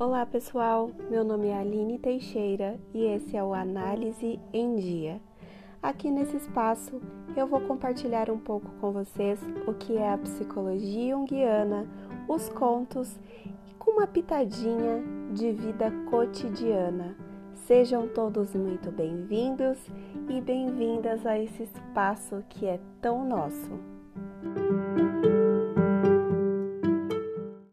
Olá pessoal, meu nome é Aline Teixeira e esse é o Análise em Dia. Aqui nesse espaço eu vou compartilhar um pouco com vocês o que é a psicologia junguiana, os contos e com uma pitadinha de vida cotidiana. Sejam todos muito bem-vindos e bem-vindas a esse espaço que é tão nosso.